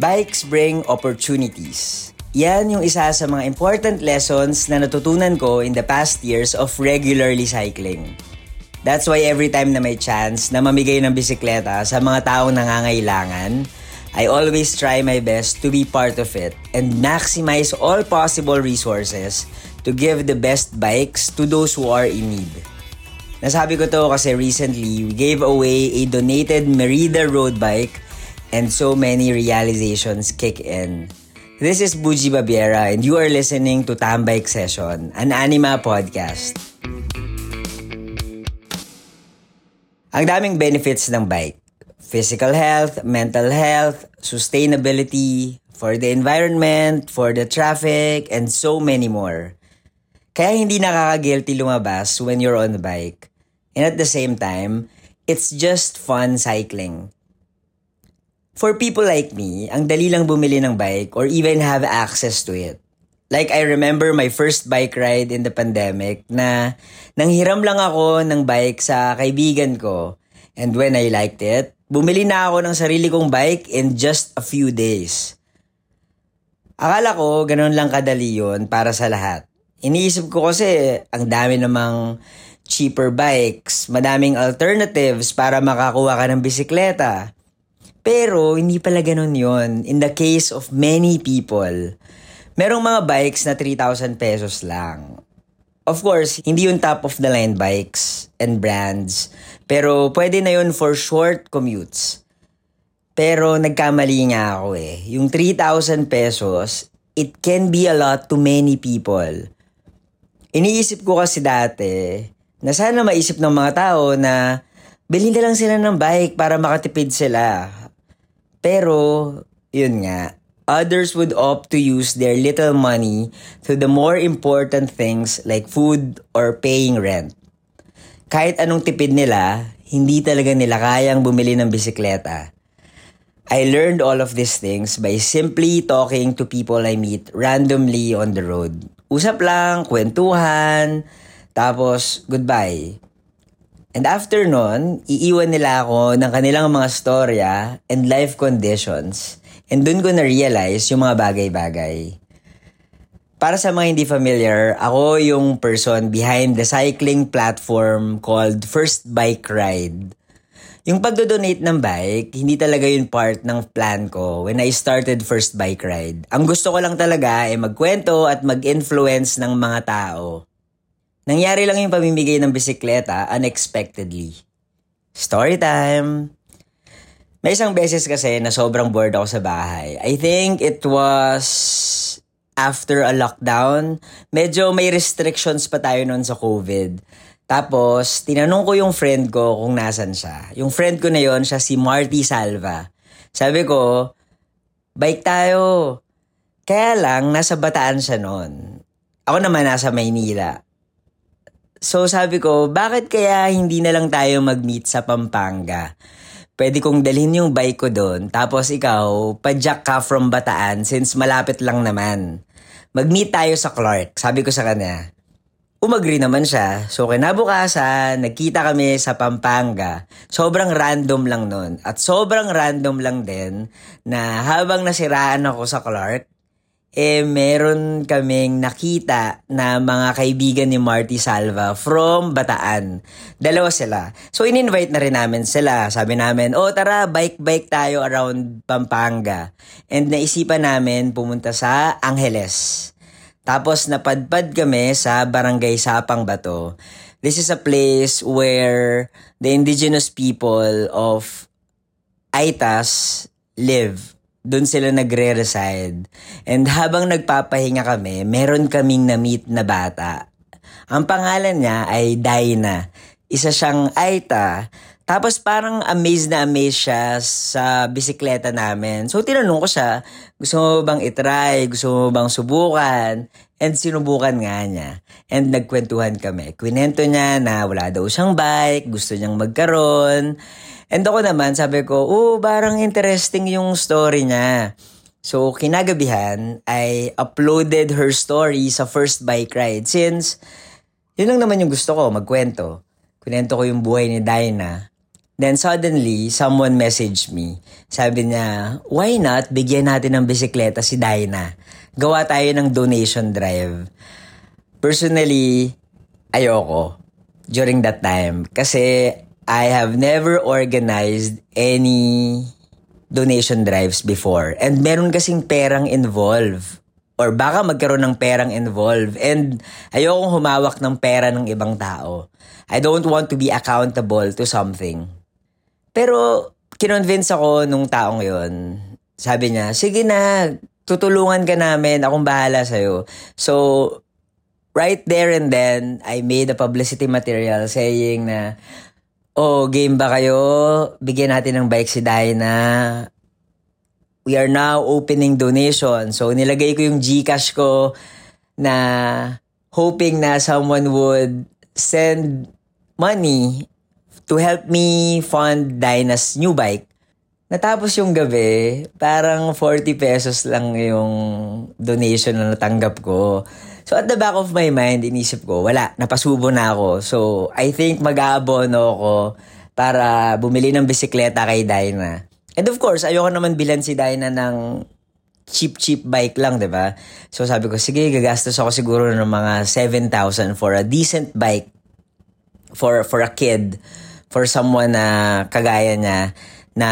Bikes bring opportunities. Yan yung isa sa mga important lessons na natutunan ko in the past years of regularly cycling. That's why every time na may chance na mamigay ng bisikleta sa mga taong nangangailangan, I always try my best to be part of it and maximize all possible resources to give the best bikes to those who are in need. Nasabi ko to kasi recently, we gave away a donated Merida road bike and so many realizations kick in. This is Buji Babiera and you are listening to Tambike Session, an anima podcast. Ang daming benefits ng bike. Physical health, mental health, sustainability, for the environment, for the traffic, and so many more. Kaya hindi nakaka-guilty lumabas when you're on the bike. And at the same time, it's just fun cycling. For people like me, ang dali lang bumili ng bike or even have access to it. Like I remember my first bike ride in the pandemic na nanghiram lang ako ng bike sa kaibigan ko. And when I liked it, bumili na ako ng sarili kong bike in just a few days. Akala ko ganun lang kadali yun para sa lahat. Iniisip ko kasi ang dami namang cheaper bikes, madaming alternatives para makakuha ka ng bisikleta. Pero hindi pala ganun yon in the case of many people. Merong mga bikes na 3,000 pesos lang. Of course, hindi yung top of the line bikes and brands. Pero pwede na yun for short commutes. Pero nagkamali nga ako eh. Yung 3,000 pesos, it can be a lot to many people. Iniisip ko kasi dati na sana maisip ng mga tao na bilhin na lang sila ng bike para makatipid sila. Pero, yun nga, others would opt to use their little money to the more important things like food or paying rent. Kahit anong tipid nila, hindi talaga nila kayang bumili ng bisikleta. I learned all of these things by simply talking to people I meet randomly on the road. Usap lang, kwentuhan, tapos goodbye. And after nun, iiwan nila ako ng kanilang mga storya and life conditions. And dun ko na-realize yung mga bagay-bagay. Para sa mga hindi familiar, ako yung person behind the cycling platform called First Bike Ride. Yung pagdodonate ng bike, hindi talaga yun part ng plan ko when I started First Bike Ride. Ang gusto ko lang talaga ay magkwento at mag-influence ng mga tao. Nangyari lang yung pamimigay ng bisikleta unexpectedly. Story time! May isang beses kasi na sobrang bored ako sa bahay. I think it was after a lockdown. Medyo may restrictions pa tayo noon sa COVID. Tapos, tinanong ko yung friend ko kung nasan siya. Yung friend ko na yon siya si Marty Salva. Sabi ko, bike tayo. Kaya lang, nasa Bataan siya noon. Ako naman nasa Maynila. So sabi ko, bakit kaya hindi na lang tayo mag-meet sa Pampanga? Pwede kong dalhin yung bike ko doon, tapos ikaw, padyak ka from Bataan since malapit lang naman. Mag-meet tayo sa Clark, sabi ko sa kanya. Umagri naman siya. So kinabukasan, nagkita kami sa Pampanga. Sobrang random lang nun. At sobrang random lang din na habang nasiraan ako sa Clark, eh meron kaming nakita na mga kaibigan ni Marty Salva from Bataan. Dalawa sila. So in-invite na rin namin sila. Sabi namin, oh tara, bike-bike tayo around Pampanga. And naisipan namin pumunta sa Angeles. Tapos napadpad kami sa Barangay Sapang Bato. This is a place where the indigenous people of Aitas live doon sila nagre-reside. And habang nagpapahinga kami, meron kaming na-meet na bata. Ang pangalan niya ay Daina. Isa siyang Aita. Tapos parang amazed na amazed siya sa bisikleta namin. So tinanong ko siya, gusto mo bang itry? Gusto mo bang subukan? And sinubukan nga niya. And nagkwentuhan kami. Kwinento niya na wala daw siyang bike, gusto niyang magkaroon. And ako naman, sabi ko, oh, parang interesting yung story niya. So, kinagabihan, I uploaded her story sa first bike ride since yun lang naman yung gusto ko, magkwento. Kunento ko yung buhay ni Dinah Then suddenly, someone messaged me. Sabi niya, why not bigyan natin ng bisikleta si Dinah? Gawa tayo ng donation drive. Personally, ayoko during that time. Kasi I have never organized any donation drives before. And meron kasing perang involved. Or baka magkaroon ng perang involved. And ayokong humawak ng pera ng ibang tao. I don't want to be accountable to something. Pero, kinonvince ako nung taong yon. Sabi niya, sige na, tutulungan ka namin, akong bahala sa'yo. So, right there and then, I made a publicity material saying na, oh, game ba kayo? Bigyan natin ng bike si Dyna. We are now opening donation. So, nilagay ko yung Gcash ko na hoping na someone would send money to help me fund Dyna's new bike. Natapos yung gabi, parang 40 pesos lang yung donation na natanggap ko. So at the back of my mind, inisip ko, wala, napasubo na ako. So I think mag-aabono ako para bumili ng bisikleta kay Dyna. And of course, ayoko naman bilan si Dyna ng cheap cheap bike lang, 'di ba? So sabi ko, sige, gagastos ako siguro ng mga 7,000 for a decent bike for for a kid for someone na kagaya niya na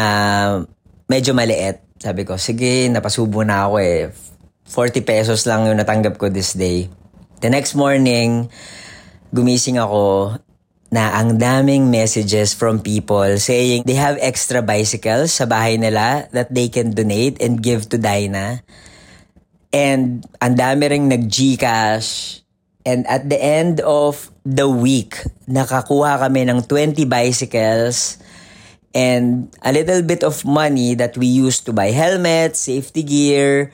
medyo maliit. Sabi ko, sige, napasubo na ako eh. 40 pesos lang yung natanggap ko this day. The next morning, gumising ako na ang daming messages from people saying they have extra bicycles sa bahay nila that they can donate and give to Dyna. And ang dami ring nag-Gcash. And at the end of the week, nakakuha kami ng 20 bicycles and a little bit of money that we used to buy helmets, safety gear,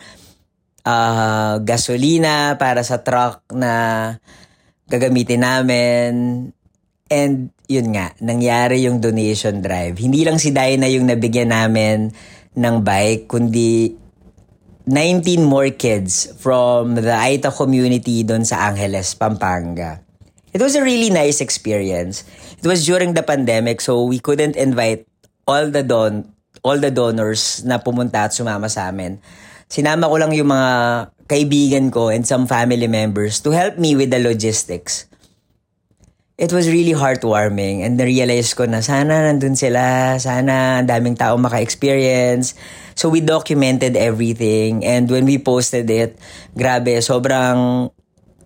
uh, gasolina para sa truck na gagamitin namin. And yun nga, nangyari yung donation drive. Hindi lang si Diana yung nabigyan namin ng bike, kundi 19 more kids from the Aita community doon sa Angeles, Pampanga. It was a really nice experience. It was during the pandemic so we couldn't invite all the don all the donors na pumunta at sumama sa amin. Sinama ko lang yung mga kaibigan ko and some family members to help me with the logistics it was really heartwarming and na-realize ko na sana nandun sila, sana daming tao maka-experience. So we documented everything and when we posted it, grabe, sobrang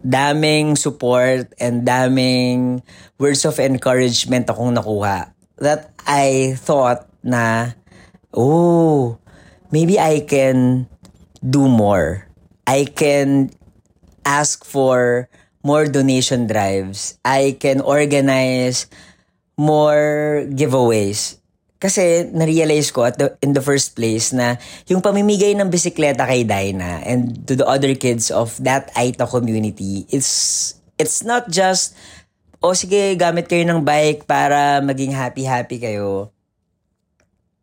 daming support and daming words of encouragement akong nakuha. That I thought na, oh, maybe I can do more. I can ask for more donation drives. I can organize more giveaways. Kasi na-realize ko at the, in the first place na yung pamimigay ng bisikleta kay Dinah and to the other kids of that Aita community, it's, it's not just, o oh, sige, gamit kayo ng bike para maging happy-happy kayo.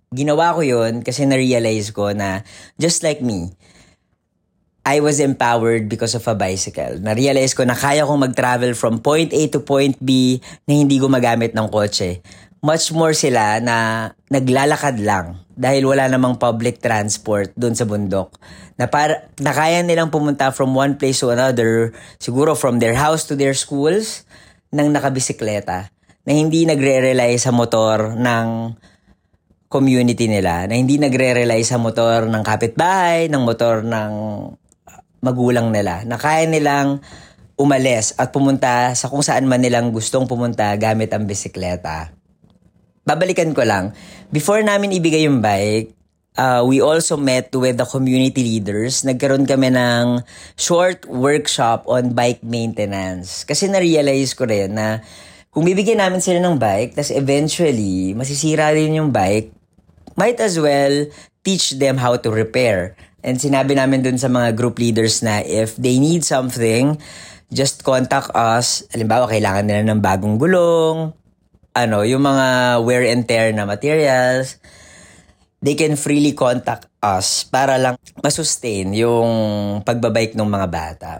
Ginawa ko yun kasi na-realize ko na just like me, I was empowered because of a bicycle. Na-realize ko na kaya kong mag-travel from point A to point B na hindi gumagamit ng kotse. Much more sila na naglalakad lang dahil wala namang public transport doon sa bundok. Na, para, na kaya nilang pumunta from one place to another, siguro from their house to their schools, nang nakabisikleta. Na hindi nagre-rely sa motor ng community nila, na hindi nagre-rely sa motor ng kapitbahay, ng motor ng magulang nila na kaya nilang umalis at pumunta sa kung saan man nilang gustong pumunta gamit ang bisikleta. Babalikan ko lang, before namin ibigay yung bike, uh, we also met with the community leaders. Nagkaroon kami ng short workshop on bike maintenance. Kasi na-realize ko rin na kung bibigyan namin sila ng bike, tas eventually, masisira rin yung bike, might as well teach them how to repair. And sinabi namin dun sa mga group leaders na if they need something, just contact us. Halimbawa, kailangan nila ng bagong gulong, ano, yung mga wear and tear na materials, they can freely contact us para lang masustain yung pagbabike ng mga bata.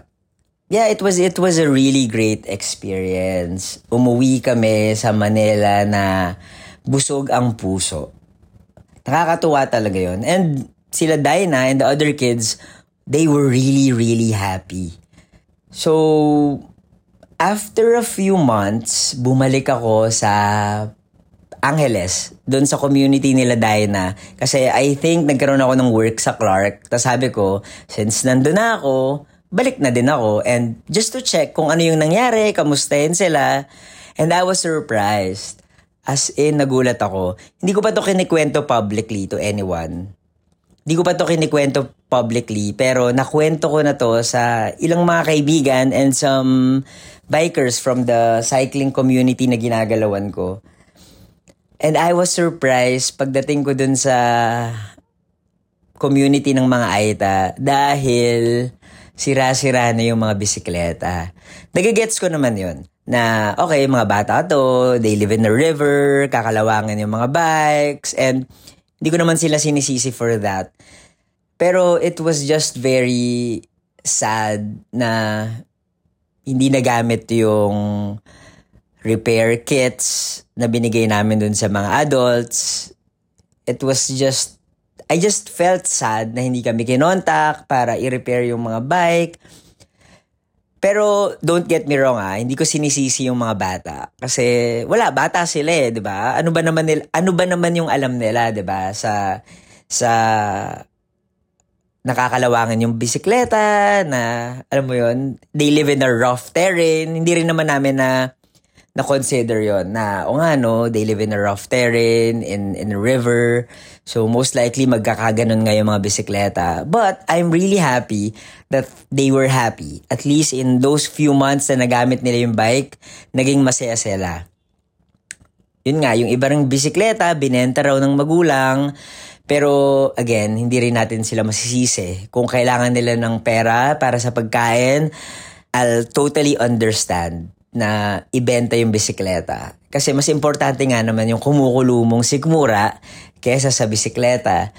Yeah, it was it was a really great experience. Umuwi kami sa Manila na busog ang puso. Nakakatuwa talaga yon And sila Dinah and the other kids, they were really, really happy. So, after a few months, bumalik ako sa Angeles, doon sa community nila Dinah. Kasi I think nagkaroon ako ng work sa Clark. Tapos sabi ko, since nandun na ako, balik na din ako. And just to check kung ano yung nangyari, kamustahin sila. And I was surprised. As in, nagulat ako. Hindi ko pa to kinikwento publicly to anyone. Hindi ko pa to kinikwento publicly, pero nakwento ko na to sa ilang mga kaibigan and some bikers from the cycling community na ginagalawan ko. And I was surprised pagdating ko dun sa community ng mga Aita dahil sira-sira na yung mga bisikleta. Nagigets ko naman yon na okay, mga bata to, they live in the river, kakalawangan yung mga bikes, and hindi ko naman sila sinisisi for that. Pero it was just very sad na hindi nagamit yung repair kits na binigay namin dun sa mga adults. It was just, I just felt sad na hindi kami kinontak para i-repair yung mga bike. Pero don't get me wrong ah, hindi ko sinisisi yung mga bata kasi wala bata sila eh, 'di ba? Ano ba naman nila, ano ba naman yung alam nila, 'di ba? Sa sa nakakalawangan yung bisikleta na alam mo yon they live in a rough terrain. Hindi rin naman namin na na consider yon na o nga no they live in a rough terrain in in a river. So most likely magkakaganon nga yung mga bisikleta. But I'm really happy that they were happy. At least in those few months na nagamit nila yung bike naging masaya sila. Yun nga yung iba ring bisikleta binenta raw ng magulang pero again, hindi rin natin sila masisisi. Kung kailangan nila ng pera para sa pagkain, I'll totally understand na ibenta yung bisikleta. Kasi mas importante nga naman yung kumukulumong sigmura kesa sa bisikleta.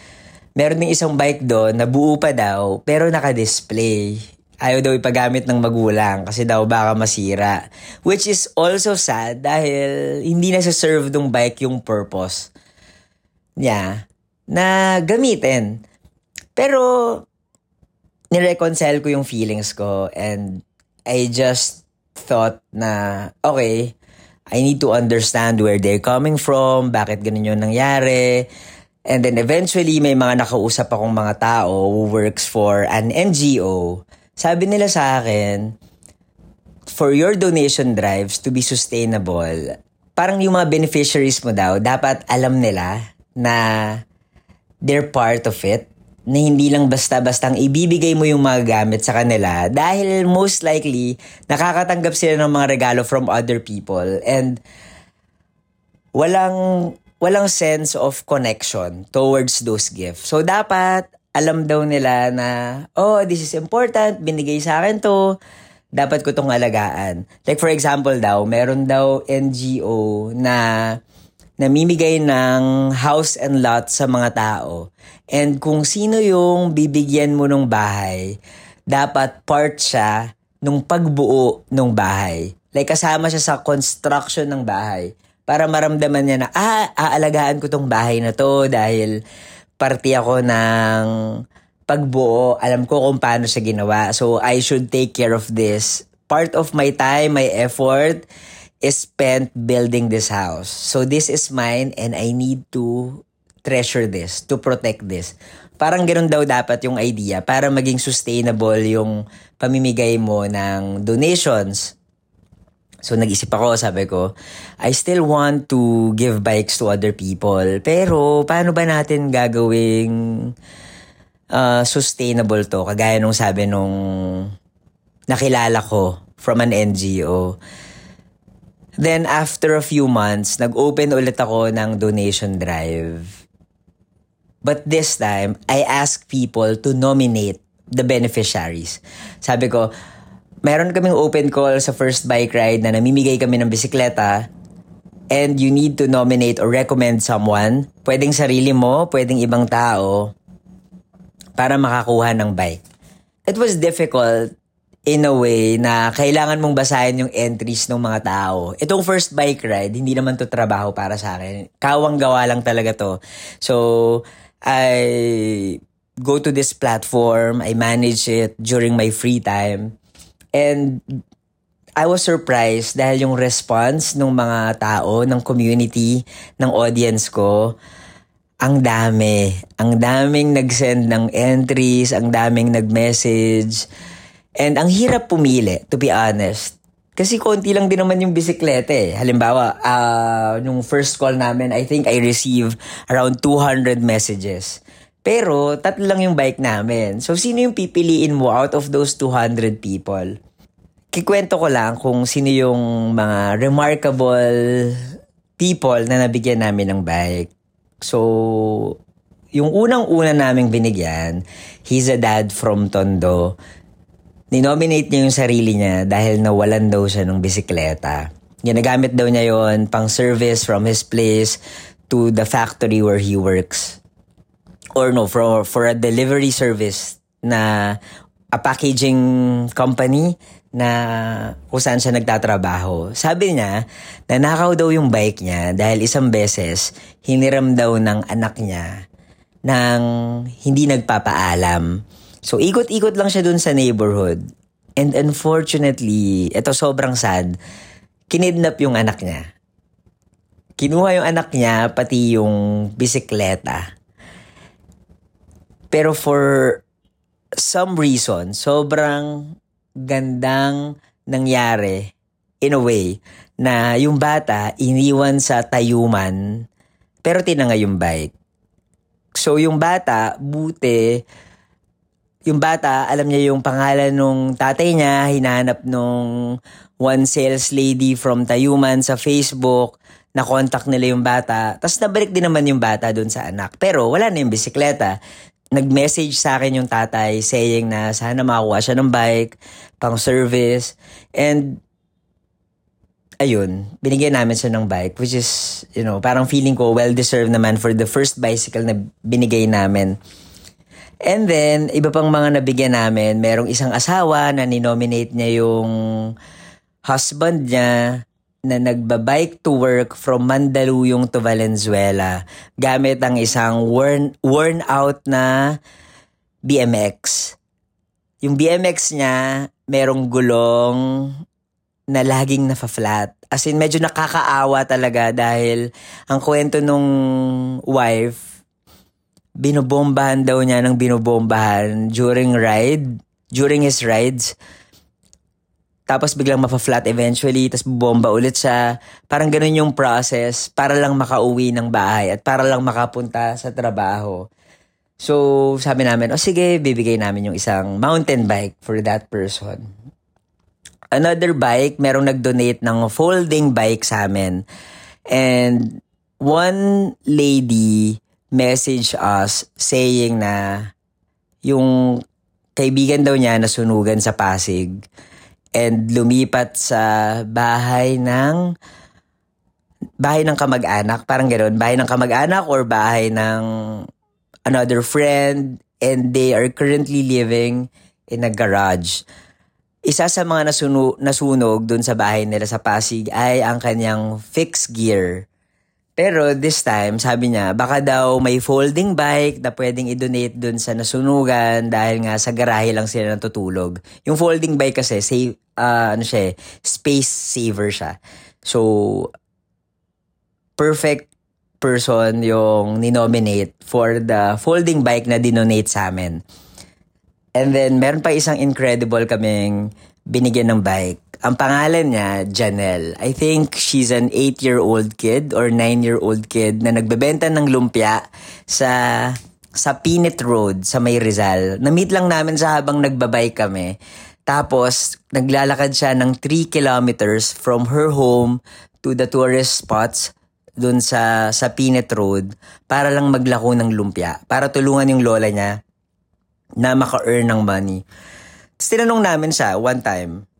Meron ding isang bike doon na buo pa daw pero naka-display. Ayaw daw ipagamit ng magulang kasi daw baka masira. Which is also sad dahil hindi na serve ng bike yung purpose niya na gamitin. Pero nireconcile ko yung feelings ko and I just thought na, okay, I need to understand where they're coming from, bakit ganun yung nangyari. And then eventually, may mga nakausap akong mga tao who works for an NGO. Sabi nila sa akin, for your donation drives to be sustainable, parang yung mga beneficiaries mo daw, dapat alam nila na they're part of it na hindi lang basta-bastang ibibigay mo yung mga gamit sa kanila dahil most likely nakakatanggap sila ng mga regalo from other people and walang walang sense of connection towards those gifts. So dapat alam daw nila na oh, this is important, binigay sa akin to, dapat ko tong alagaan. Like for example daw, meron daw NGO na namimigay ng house and lot sa mga tao. And kung sino yung bibigyan mo ng bahay, dapat part siya nung pagbuo ng bahay. Like kasama siya sa construction ng bahay. Para maramdaman niya na, ah, aalagaan ko tong bahay na to dahil party ako ng pagbuo. Alam ko kung paano siya ginawa. So, I should take care of this. Part of my time, my effort, is spent building this house. So this is mine and I need to treasure this, to protect this. Parang ganun daw dapat yung idea para maging sustainable yung pamimigay mo ng donations. So nag-isip ako, sabi ko, I still want to give bikes to other people. Pero paano ba natin gagawing uh, sustainable to? Kagaya nung sabi nung nakilala ko from an NGO Then after a few months, nag-open ulit ako ng donation drive. But this time, I asked people to nominate the beneficiaries. Sabi ko, meron kaming open call sa first bike ride na namimigay kami ng bisikleta and you need to nominate or recommend someone. Pwedeng sarili mo, pwedeng ibang tao para makakuha ng bike. It was difficult in a way na kailangan mong basahin yung entries ng mga tao. Itong first bike ride, hindi naman to trabaho para sa akin. Kawang gawa lang talaga to. So, I go to this platform, I manage it during my free time. And I was surprised dahil yung response ng mga tao, ng community, ng audience ko, ang dami. Ang daming nag-send ng entries, ang daming nag-message. And ang hirap pumili, to be honest. Kasi konti lang din naman yung bisikleta eh. Halimbawa, uh, nung first call namin, I think I received around 200 messages. Pero, tatlo lang yung bike namin. So, sino yung pipiliin mo out of those 200 people? Kikwento ko lang kung sino yung mga remarkable people na nabigyan namin ng bike. So, yung unang-una naming binigyan, he's a dad from Tondo ninominate niya yung sarili niya dahil nawalan daw siya ng bisikleta. Ginagamit daw niya yon pang service from his place to the factory where he works. Or no, for, for a delivery service na a packaging company na kung saan siya nagtatrabaho. Sabi niya, nanakaw daw yung bike niya dahil isang beses hiniram daw ng anak niya ng hindi nagpapaalam So, ikot-ikot lang siya dun sa neighborhood. And unfortunately, ito sobrang sad, kinidnap yung anak niya. Kinuha yung anak niya, pati yung bisikleta. Pero for some reason, sobrang gandang nangyari in a way na yung bata iniwan sa tayuman pero tinanga yung bike. So yung bata, buti, yung bata, alam niya yung pangalan nung tatay niya, hinahanap nung one sales lady from Tayuman sa Facebook, na contact nila yung bata. Tapos nabalik din naman yung bata doon sa anak. Pero wala na yung bisikleta. Nag-message sa akin yung tatay saying na sana makakuha siya ng bike, pang service. And ayun, binigyan namin siya ng bike which is, you know, parang feeling ko well-deserved naman for the first bicycle na binigay namin. And then, iba pang mga nabigyan namin, merong isang asawa na ninominate niya yung husband niya na nagbabike to work from Mandaluyong to Valenzuela gamit ang isang worn, worn out na BMX. Yung BMX niya, merong gulong na laging nafa-flat. As in, medyo nakakaawa talaga dahil ang kwento nung wife, binobombahan daw niya ng binobombahan during ride, during his rides. Tapos biglang mapa-flat eventually, tapos bomba ulit siya. Parang ganun yung process para lang makauwi ng bahay at para lang makapunta sa trabaho. So, sabi namin, o oh, sige, bibigay namin yung isang mountain bike for that person. Another bike, merong nag-donate ng folding bike sa amin. And one lady message us saying na yung kaibigan daw niya nasunugan sa Pasig and lumipat sa bahay ng bahay ng kamag-anak, parang ganoon, bahay ng kamag-anak or bahay ng another friend and they are currently living in a garage. Isa sa mga nasuno, nasunog dun sa bahay nila sa Pasig ay ang kanyang fixed gear pero this time, sabi niya, baka daw may folding bike na pwedeng i-donate dun sa nasunugan dahil nga sa garahe lang sila natutulog. Yung folding bike kasi, save, uh, ano siya, eh, space saver siya. So, perfect person yung ninominate for the folding bike na dinonate sa amin. And then, meron pa isang incredible kaming binigyan ng bike. Ang pangalan niya, Janelle. I think she's an 8-year-old kid or 9-year-old kid na nagbebenta ng lumpia sa sa Pinit Road sa May Rizal. Na-meet lang namin sa habang nagbabay kami. Tapos, naglalakad siya ng 3 kilometers from her home to the tourist spots dun sa, sa Pinit Road para lang maglako ng lumpia. Para tulungan yung lola niya na maka-earn ng money. Tapos tinanong namin siya one time,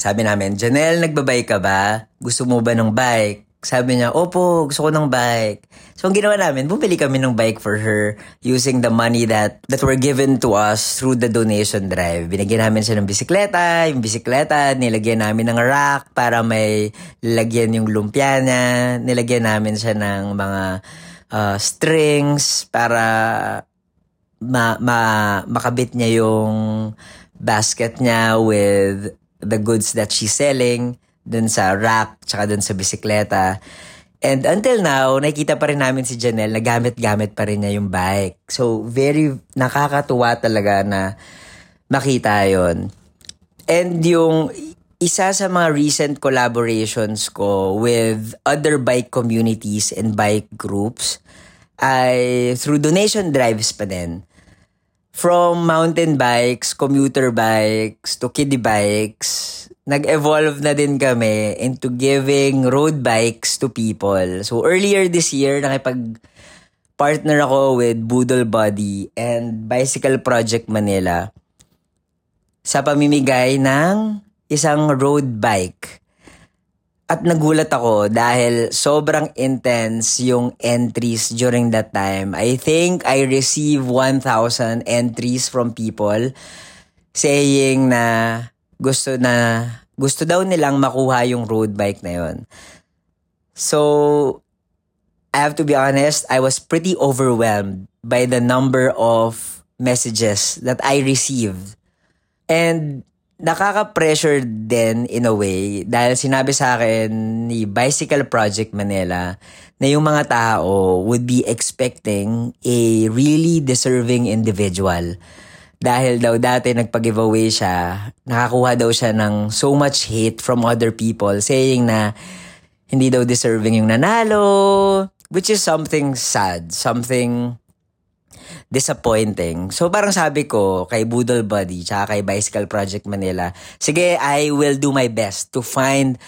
sabi namin, Janelle, nagbabay ka ba? Gusto mo ba ng bike? Sabi niya, opo, gusto ko ng bike. So, ang ginawa namin, bumili kami ng bike for her using the money that that were given to us through the donation drive. Binigyan namin siya ng bisikleta. Yung bisikleta, nilagyan namin ng rack para may lagyan yung lumpia niya. Nilagyan namin siya ng mga uh, strings para ma, ma, makabit niya yung basket niya with the goods that she's selling dun sa rack, tsaka dun sa bisikleta. And until now, nakikita pa rin namin si Janelle na gamit-gamit pa rin niya yung bike. So, very nakakatuwa talaga na makita yon And yung isa sa mga recent collaborations ko with other bike communities and bike groups ay through donation drives pa din. From mountain bikes, commuter bikes, to kiddie bikes, nag-evolve na din kami into giving road bikes to people. So earlier this year, nakipag partner ako with Boodle Body and Bicycle Project Manila sa pamimigay ng isang road bike. At nagulat ako dahil sobrang intense yung entries during that time. I think I received 1,000 entries from people saying na gusto na gusto daw nilang makuha yung road bike na yon. So, I have to be honest, I was pretty overwhelmed by the number of messages that I received. And nakaka-pressure din in a way dahil sinabi sa akin ni Bicycle Project Manila na yung mga tao would be expecting a really deserving individual. Dahil daw dati nagpag-giveaway siya, nakakuha daw siya ng so much hate from other people saying na hindi daw deserving yung nanalo, which is something sad, something disappointing. So parang sabi ko kay Boodle Buddy tsaka kay Bicycle Project Manila, sige, I will do my best to find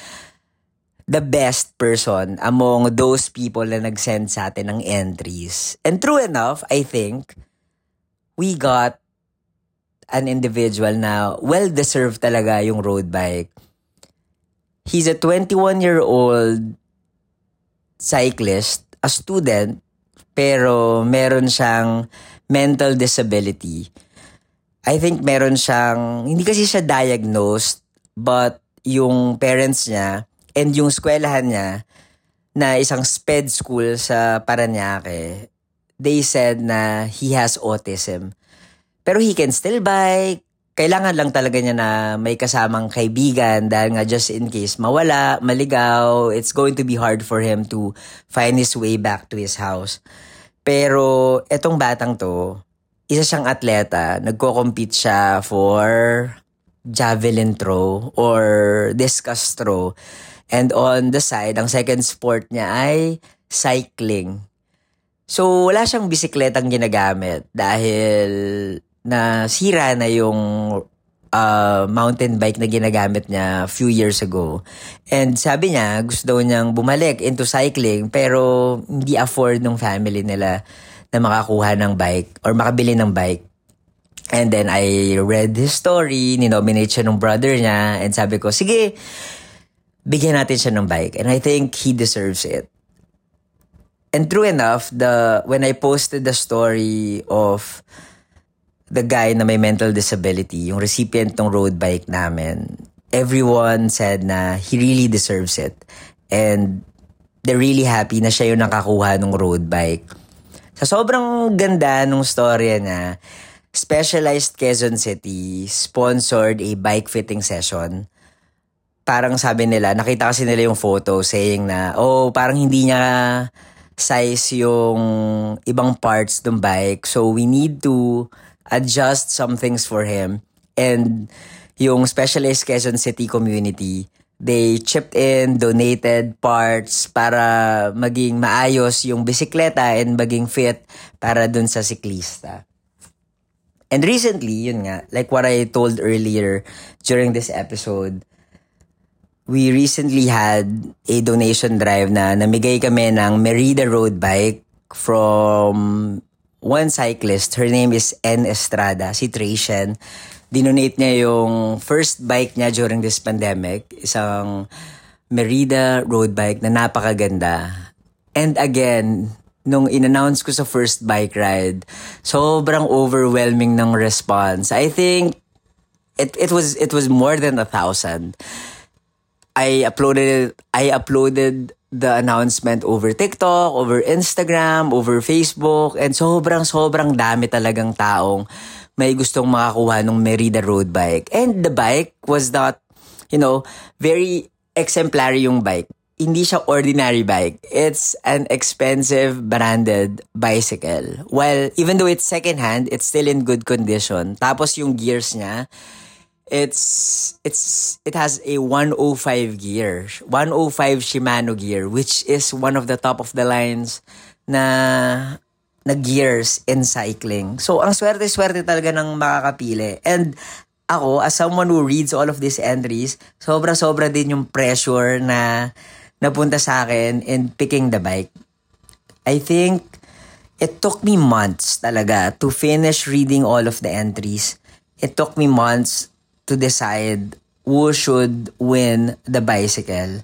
the best person among those people na nag-send sa atin ng entries. And true enough, I think, we got an individual na well-deserved talaga yung road bike. He's a 21-year-old cyclist, a student, pero meron siyang mental disability. I think meron siyang, hindi kasi siya diagnosed, but yung parents niya and yung eskwelahan niya na isang sped school sa Paranaque, they said na he has autism. Pero he can still bike. Kailangan lang talaga niya na may kasamang kaibigan dahil nga just in case mawala, maligaw, it's going to be hard for him to find his way back to his house. Pero etong batang to, isa siyang atleta, nagko-compete siya for javelin throw or discus throw. And on the side, ang second sport niya ay cycling. So, wala siyang bisikletang ginagamit dahil na sira na yung uh, mountain bike na ginagamit niya few years ago. And sabi niya, gusto daw niyang bumalik into cycling pero hindi afford ng family nila na makakuha ng bike or makabili ng bike. And then I read his story, ninominate siya ng brother niya, and sabi ko, sige, bigyan natin siya ng bike. And I think he deserves it. And true enough, the when I posted the story of the guy na may mental disability, yung recipient ng road bike namin, everyone said na he really deserves it. And they're really happy na siya yung nakakuha ng road bike. Sa sobrang ganda nung storya niya, Specialized Quezon City sponsored a bike fitting session. Parang sabi nila, nakita kasi nila yung photo saying na, oh, parang hindi niya size yung ibang parts ng bike. So we need to adjust some things for him. And yung Specialized Quezon City community, they chipped in, donated parts para maging maayos yung bisikleta and maging fit para dun sa siklista. And recently, yun nga, like what I told earlier during this episode, we recently had a donation drive na namigay kami ng Merida Road Bike from one cyclist, her name is N. Estrada, si Tracian. Dinonate niya yung first bike niya during this pandemic, isang Merida road bike na napakaganda. And again, nung in-announce ko sa first bike ride, sobrang overwhelming ng response. I think it it was it was more than a thousand. I uploaded I uploaded the announcement over TikTok, over Instagram, over Facebook, and sobrang sobrang dami talagang taong may gustong makakuha ng Merida road bike. And the bike was not, you know, very exemplary yung bike. Hindi siya ordinary bike. It's an expensive branded bicycle. While even though it's secondhand, it's still in good condition. Tapos yung gears niya, it's it's it has a 105 gear. 105 Shimano gear which is one of the top of the lines na na gears in cycling. So, ang swerte-swerte talaga ng makakapili. And ako, as someone who reads all of these entries, sobra-sobra din yung pressure na napunta sa akin in picking the bike. I think it took me months talaga to finish reading all of the entries. It took me months to decide who should win the bicycle.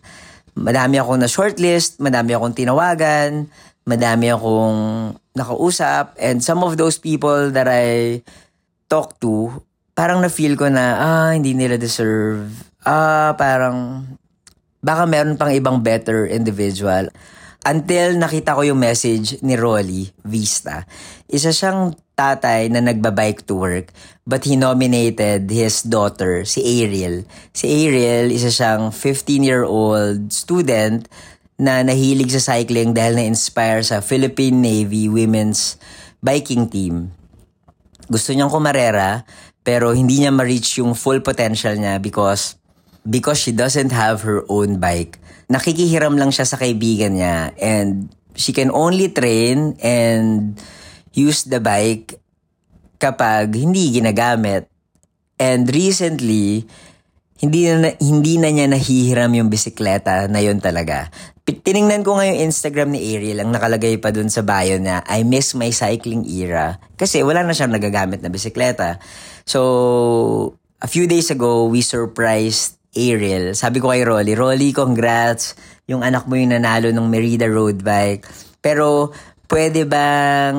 Madami akong na shortlist, madami akong tinawagan, madami akong nakausap, and some of those people that I talked to, parang na-feel ko na, ah, hindi nila deserve. Ah, parang, baka meron pang ibang better individual. Until nakita ko yung message ni Rolly Vista. Isa siyang tatay na nagbabike to work but he nominated his daughter, si Ariel. Si Ariel, isa siyang 15-year-old student na nahilig sa cycling dahil na-inspire sa Philippine Navy Women's Biking Team. Gusto niyang kumarera pero hindi niya ma-reach yung full potential niya because because she doesn't have her own bike. Nakikihiram lang siya sa kaibigan niya and she can only train and use the bike kapag hindi ginagamit. And recently, hindi na, hindi na niya nahihiram yung bisikleta na yun talaga. Tiningnan ko nga Instagram ni Ariel, ang nakalagay pa dun sa bio na, I miss my cycling era. Kasi wala na siyang nagagamit na bisikleta. So, a few days ago, we surprised Ariel. Sabi ko kay Rolly, Rolly, congrats. Yung anak mo yung nanalo ng Merida road bike. Pero, pwede bang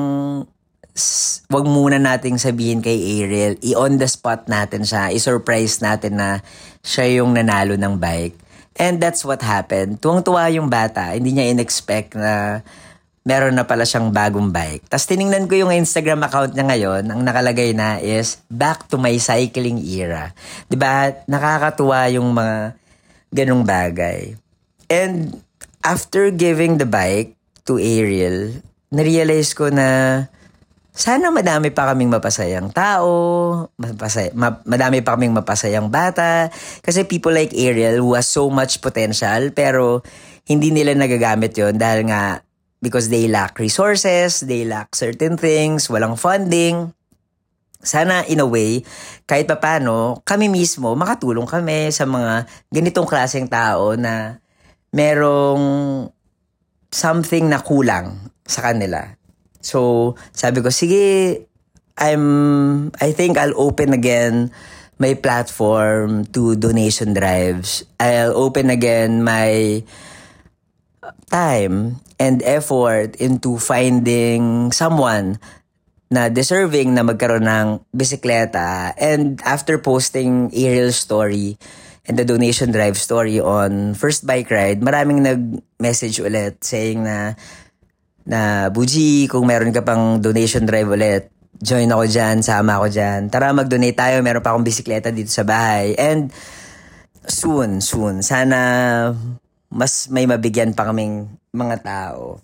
wag muna nating sabihin kay Ariel, i-on the spot natin siya, i-surprise natin na siya yung nanalo ng bike. And that's what happened. Tuwang-tuwa yung bata. Hindi niya in-expect na meron na pala siyang bagong bike. Tapos tiningnan ko yung Instagram account niya ngayon. Ang nakalagay na is, back to my cycling era. ba diba? Nakakatuwa yung mga ganong bagay. And after giving the bike to Ariel, narealize ko na sana madami pa kaming mapasayang tao, mapasay, ma, madami pa kaming mapasayang bata. Kasi people like Ariel who has so much potential pero hindi nila nagagamit yon dahil nga because they lack resources, they lack certain things, walang funding. Sana in a way, kahit papano, kami mismo makatulong kami sa mga ganitong klaseng tao na merong something na kulang sa kanila. So, sabi ko, sige, I'm, I think I'll open again my platform to donation drives. I'll open again my time and effort into finding someone na deserving na magkaroon ng bisikleta. And after posting Ariel's story and the donation drive story on First Bike Ride, maraming nag-message ulit saying na na Buji, kung meron ka pang donation drive ulit, join ako dyan, sama ako dyan. Tara mag-donate tayo, meron pa akong bisikleta dito sa bahay. And soon, soon, sana mas may mabigyan pa kaming mga tao.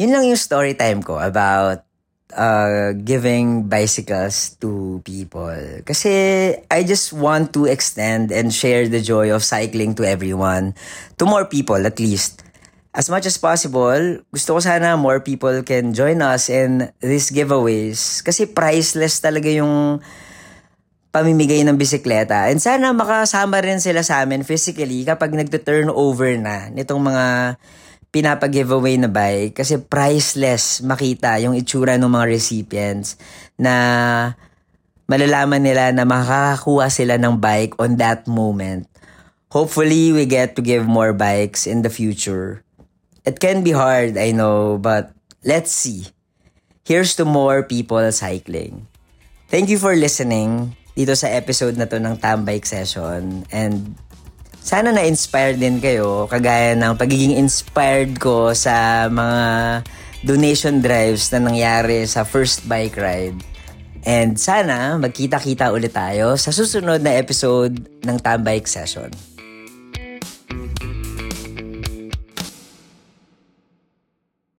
Yun lang yung story time ko about uh, giving bicycles to people. Kasi I just want to extend and share the joy of cycling to everyone. To more people at least as much as possible, gusto ko sana more people can join us in these giveaways. Kasi priceless talaga yung pamimigay ng bisikleta. And sana makasama rin sila sa amin physically kapag nagto-turn over na nitong mga pinapag-giveaway na bike. Kasi priceless makita yung itsura ng mga recipients na malalaman nila na makakakuha sila ng bike on that moment Hopefully, we get to give more bikes in the future. It can be hard, I know, but let's see. Here's to more people cycling. Thank you for listening dito sa episode na to ng Tambike Session. And sana na-inspired din kayo, kagaya ng pagiging inspired ko sa mga donation drives na nangyari sa first bike ride. And sana magkita-kita ulit tayo sa susunod na episode ng Tambike Session.